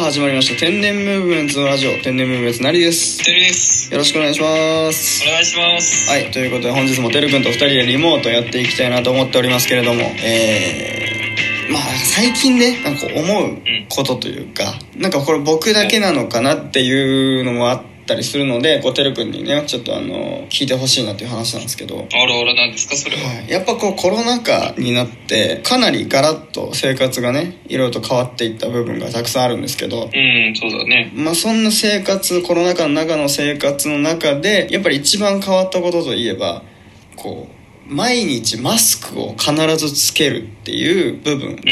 始まりました。天然ムーブメントのラジオ。天然ムーブメントなりです。てるです。よろしくお願いします。お願いします。はいということで本日もてるくんと2人でリモートやっていきたいなと思っておりますけれどもえー、まあ最近ねなんか思うことというか、なんかこれ僕だけなのかなっていうのもあったりするのでこうてるくんにねちょっとあの聞いてほしいなっていう話なんですけど。あらあらなんですかそれは、はい、やっぱこうコロナ禍になってかなりガラッと生活がねいろいろと変わっていった部分がたくさんあるんですけど。うんそうだね。まあそんな生活コロナ禍の中の生活の中でやっぱり一番変わったことといえばこう毎日マスクを必ずつけるっていう部分が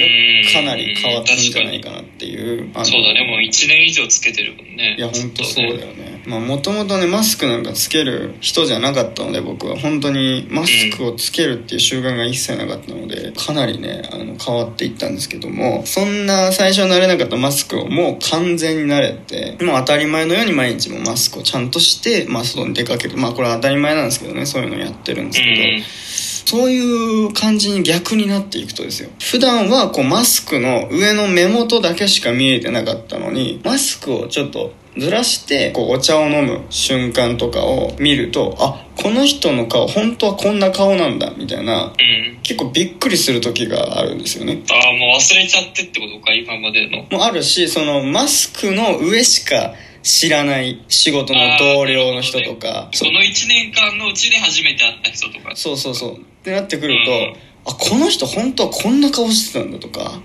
かなり変わったんじゃないかなっていう。そうだね。もう1年以上つけてるもんね。いや本当そうだよね。まあもともとねマスクなんかつける人じゃなかったので僕は。本当にマスクをつけるっていう習慣が一切なかったのでかなりねあの変わっていったんですけどもそんな最初慣れなかったマスクをもう完全に慣れてもう当たり前のように毎日もマスクをちゃんとして、まあ、外に出かけるまあこれは当たり前なんですけどねそういうのやってるんですけど、そういう感じに逆になっていくとですよ。普段はこうマスクの上の目元だけしか見えてなかったのにマスクをちょっとずらしてこうお茶を飲む瞬間とかを見るとあこの人の顔本当はこんな顔なんだみたいなうん。結構びっくりする時があるんですよね。ああもう忘れちゃってってことか今までの。もあるしそのマスクの上しか知らない仕事の同僚の人とかその1年間のうちで初めて会った人とか。そうそうそう。ってなってくると、うん。あこの人本当はこんな顔してたんだとかうんうん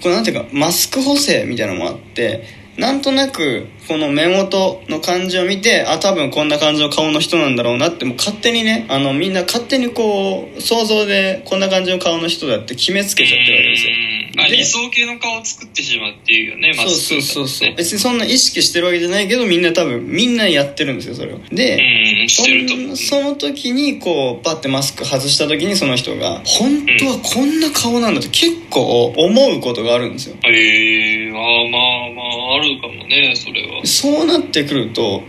これなんていうかマスク補正みたいなのもあってなんとなくこの目元の感じを見てあ多分こんな感じの顔の人なんだろうなってもう勝手にねあのみんな勝手にこう想像でこんな感じの顔の人だって決めつけちゃってるわけですよ。理想系の顔を作ってしまうっていうよねマそうそうそうそう。ね。別にそんな意識してるわけじゃないけどみんな多分みんなやってるんですよそれを。で、うんその時にこうパッてマスク外した時にその人が本当はこんな顔なんだって結構思うことがあるんですよ。ええああまあまああるかもねそれは。そうなってくると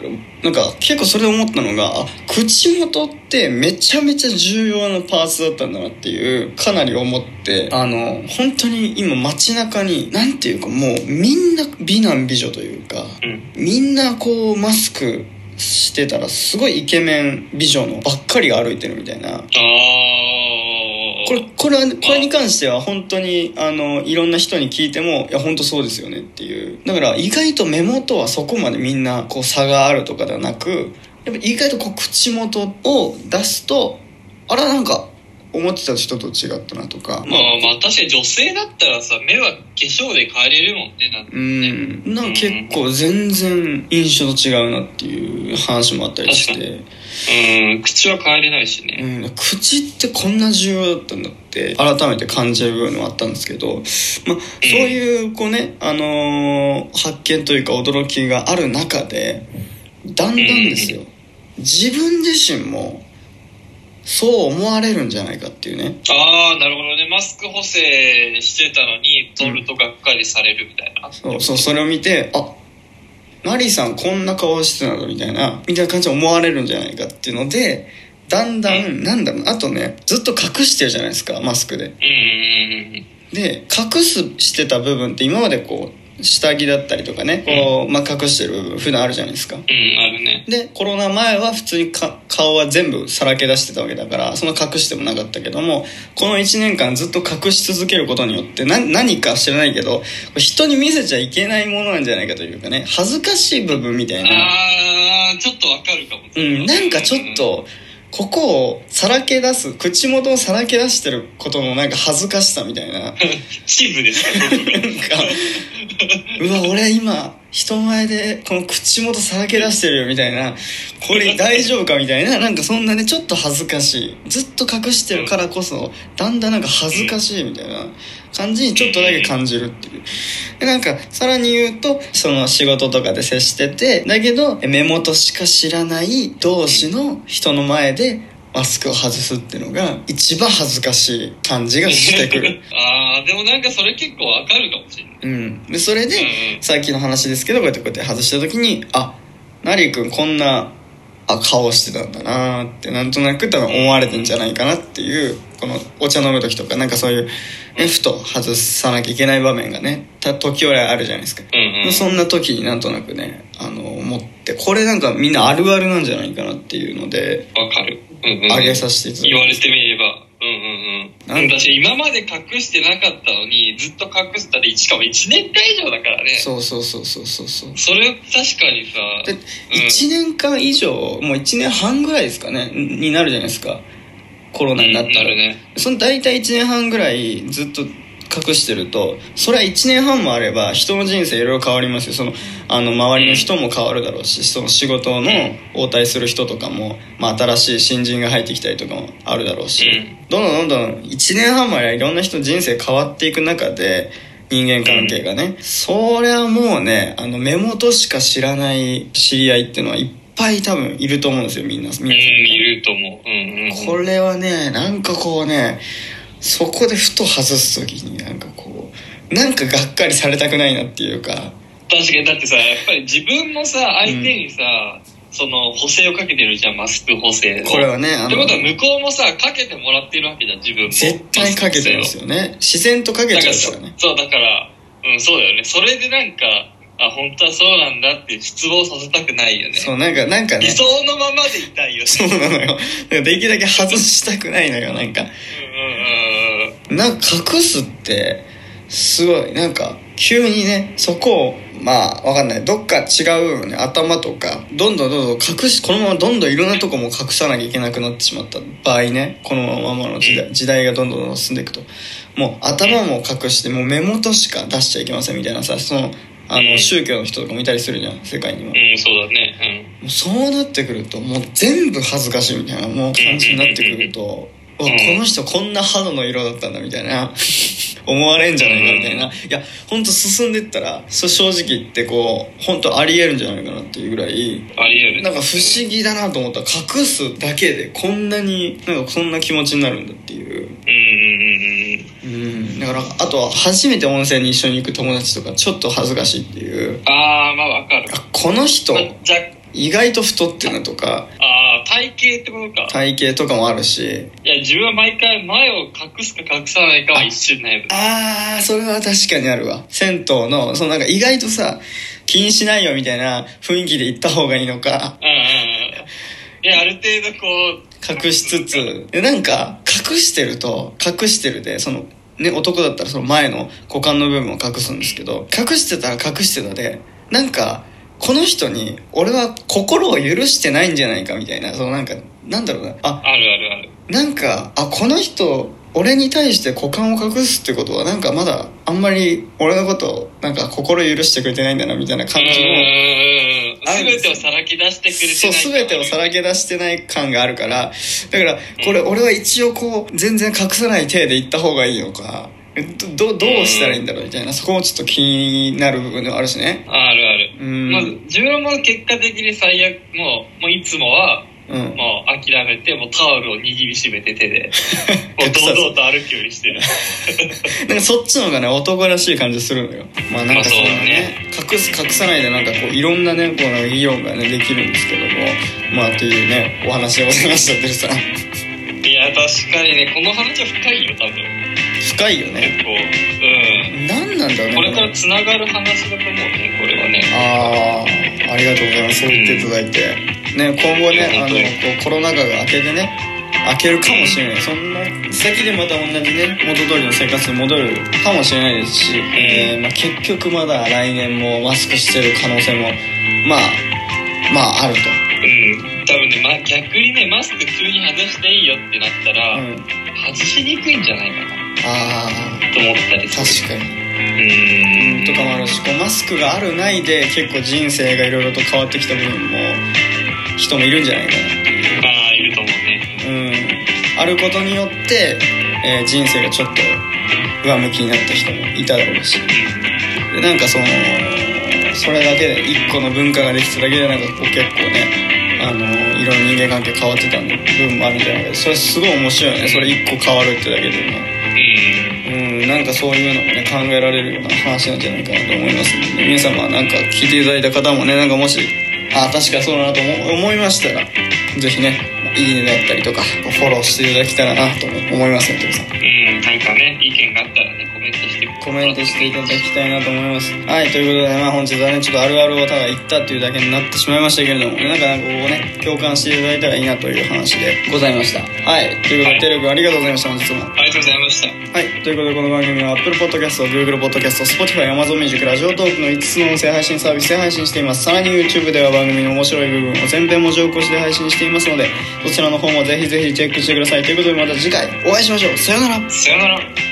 なんか結構それで思ったのがあ口元ってめちゃめちゃ重要なパーツだったんだなっていうかなり思ってあの本当に今街中になんていうかもうみんな美男美女というかうん。みんなこうマスクしてたらすごいイケメン美女のばっかりが歩いてるみたいな。ああこれこれはこれに関しては本当にあのいろんな人に聞いてもいや本当そうですよねっていう。だから意外と目元はそこまでみんなこう差があるとかではなくやっぱ意外とこう口元を出すとあらなんか思ってた人と違ったなとか。まあまあ確かに女性だったらさ目は化粧で変えれるもんねなんかうねん。なんか結構全然印象と違うなっていう話もあったりし確てうん口は変えれないしね。うん、口ってこんな重要だったんだって改めて感じる部分もあったんですけど、まあ、そういうこうね、あのー発見というか驚きがある中でだんだんですよ。自分自身もそう思われるんじゃないかっていうね。ああなるほどね。マスク補正してたのに取るとがっかりされるみたいな、そうそうそれを見てあマリーさんこんな顔してたのみたいなみたいな感じで思われるんじゃないかっていうのでだんだんなんだろうあとねずっと隠してるじゃないですかマスクで。で隠すしてた部分って今までこう下着だったりとかねこう、まあ、隠してる部分普段あるじゃないですか。うんあるね。でコロナ前は普通にか顔は全部さらけ出してたわけだからそんな隠してもなかったけどもこの1年間ずっと隠し続けることによってな何か知らないけど人に見せちゃいけないものなんじゃないかというかね恥ずかしい部分みたいな。ああちょっとわかるかも。うんなんかちょっとここをさらけ出す口元をさらけ出してることのなんか恥ずかしさみたいな。チームですかなんか うわ俺今人前でこの口元さらけ出してるよみたいな。これ大丈夫かみたいな。なんかそんなねちょっと恥ずかしい。ずっと隠してるからこそだんだんなんか恥ずかしいみたいな。感じにちょっとだけ感じるっていう。でなんかさらに言うとその仕事とかで接しててだけど目元しか知らない同士の人の前でマスクを外すっていうのが一番恥ずかしい感じがしてくる。ああでもなんかそれ結構わかるかもしれない。うん、でそれで、さっきの話ですけどこうやってこうやって外した時にあナリー君こんなあ顔してたんだなってなんとなく多分思われてんじゃないかなっていうこのお茶飲む時とかなんかそういう、ね、ふと外さなきゃいけない場面がねた時折あるじゃないですか、うんうんそんな時になんとなくねあの思ってこれなんかみんなあるあるなんじゃないかなっていうのでわかる。うんうん。上げさせていただき言われてみれば。うんうんうん。私今まで隠してなかったのに、ずっと隠してたで、しかも1年間以上だからね。そうそうそうそうそうそうそれ確かにさ、で1年間以上もう1年半ぐらいですかねになるじゃないですかコロナになったら、なるね。その大体1年半ぐらいずっと隠してるとそれは1年半もあれば人の人生いろいろ変わりますよそのあの周りの人も変わるだろうしその仕事の応対する人とかも、まあ、新しい新人が入ってきたりとかもあるだろうし、うんどんどんどんどん1年半もあればいろんな人の人生変わっていく中で人間関係がね、それはもうねあの目元しか知らない知り合いっていうのはいっぱい多分いると思うんですよみんなうん、皆さんねいると思う。うんうんうん。これはねなんかこうねそこでふと外す時になんかこうなんかがっかりされたくないなっていうか。確かに、だってさ、やっぱり自分もさ、相手にさ、その補正をかけてるじゃん、マスク補正を。これはねあのってことは向こうもさ、かけてもらってるわけじゃん、自分も。絶対かけてますよね。自然とかけちゃうからねそうだからうんそうだよね。それでなんかあ本当はそうなんだって失望させたくないよね。そうなんかなんかね。理想のままでいたいよね。そうなのよ。できるだけ外したくないのよなんか。うんうんなんか隠すってすごい。なんか急にねそこをまあわかんない。どっか違うよね。頭とか。どんどんどんどん隠しこのままどんどんいろんなとこも隠さなきゃいけなくなってしまった。場合ね。このままの時代。時代がどんどんどんどん進んでいくと。もう頭も隠してもう目元しか出しちゃいけませんみたいなさそのあうん。の宗教の人とかもいたりするじゃん。世界にはうんうんそうだね。もうそうなってくるともう全部恥ずかしいみたいなもう感じになってくると、この人こんな肌の色だったんだみたいな。思われんじゃないかみたいな、いや本当進んでったらそ正直言ってこう本当ありえるんじゃないかなっていうぐらいうんありえる。なんか不思議だなと思ったら隠すだけでこんなになんかそんな気持ちになるんだっていう。うんうんうんうんうん。だからあとは初めて温泉に一緒に行く友達とかちょっと恥ずかしいっていう。ああまあわかる。あこの人意外と太ってるなとか体型ってことか。体型とかもあるし。いや自分は毎回前を隠すか隠さないかは一瞬悩むあーそれは確かにあるわ。銭湯のそのなんか意外とさ気にしないよみたいな雰囲気で行った方がいいのか。うんうんうん。いやある程度こう隠しつつ。でなんか隠してると隠してるでそのね男だったらその前の股間の部分を隠すんですけど隠してたら隠してたでなんかこの人に俺は心を許してないんじゃないかみたいなそのなんかなんだろうな。ああるあるある。なんかあこの人俺に対して股間を隠すってことはなんかまだあんまり俺のことをなんか心許してくれてないんだなみたいな感じも全てをさらけ出してくれてそうな。い全てをさらけ出してない感があるからだからこれ俺は一応こう全然隠さない体で行った方がいいのかどどどうしたらいいんだろうみたいな。そこもちょっと気になる部分ではあるしね。あるある。うん。まず自分も結果的に最悪もうもういつもはうん。もう諦めてもうタオルを握りしめて手で もう堂々と歩くようにしてる。なんかそっちの方がね男らしい感じするのよ。まあなんかそんなね隠す隠さないでなんかこういろんなねこうなんか議論がねできるんですけども。まあというねお話でございましたてるさん。いや確かにねこの話は深いよ多分深いよね。結構うん。何なんだろうね。これからつながる話だと思うねこれはね。ああありがとうございます。そう言っていただいて、ね今後ねあのこうコロナ禍が明けてね明けるかもしれない。そんな先でまた同じね元通りの生活に戻るかもしれないですし、えーまあ、結局まだ来年もマスクしてる可能性もまあまああると、うん。多分ね、ま、逆にねマスク急に外していいよってなったら、うん、外しにくいんじゃないかなあと思ったりあする。確かに。うん。とかもあるしこうマスクがあるないで結構人生がいろいろと変わってきた部分も人もいるんじゃないかな。っていうまあいると思うね。うん、あることによって、えー人生がちょっと上向きになった人もいただろうし。でなんかそのそれだけで一個の文化ができただけでなんかこう結構ねあのいろんな人間関係変わってた部分もあるんじゃないか。それすごい面白いよね。それ一個変わるってだけでも。うんうんなんかそういうのもね考えられるような話なんじゃないかなと思いますので皆様なんか聞いていただいた方もねなんかもしあ確かそうだなと思思いましたら是非ねいいねだったりとかフォローしていただけたらなと思いますねトムさん。うん、なんかね、意見があった、コメントしていただきたいなと思いますはいということで、まあ、本日はねちょっとあるあるをただ言ったっていうだけになってしまいましたけれどもなんかなんかここね共感していただいたらいいなという話でございましたはいということで、はいテレビありがとうございました本日もありがとうございました。はい。ということで、この番組は Apple Podcast、Google Podcast、Spotify、Amazon Music、ラジオトークの5つの音声配信サービスで配信しています。さらに YouTube では番組の面白い部分を全編文字起こしで配信していますので、そちらの方もぜひぜひチェックしてください。ということで、また次回お会いしましょう。さようなら。さよなら。